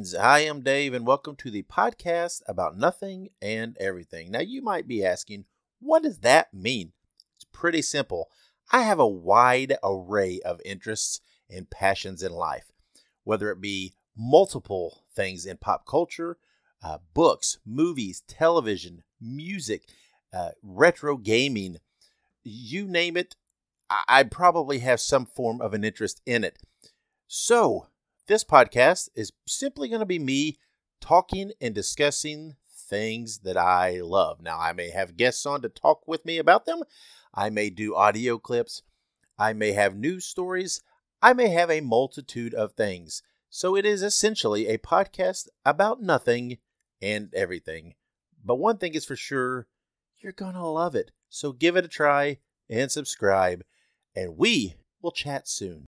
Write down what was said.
friends. I am Dave, and welcome to the podcast about nothing and everything. Now, you might be asking, what does that mean? It's pretty simple. I have a wide array of interests and passions in life, whether it be multiple things in pop culture, uh, books, movies, television, music, uh, retro gaming, you name it, I-, I probably have some form of an interest in it. So, this podcast is simply going to be me talking and discussing things that I love. Now, I may have guests on to talk with me about them. I may do audio clips. I may have news stories. I may have a multitude of things. So it is essentially a podcast about nothing and everything. But one thing is for sure you're going to love it. So give it a try and subscribe, and we will chat soon.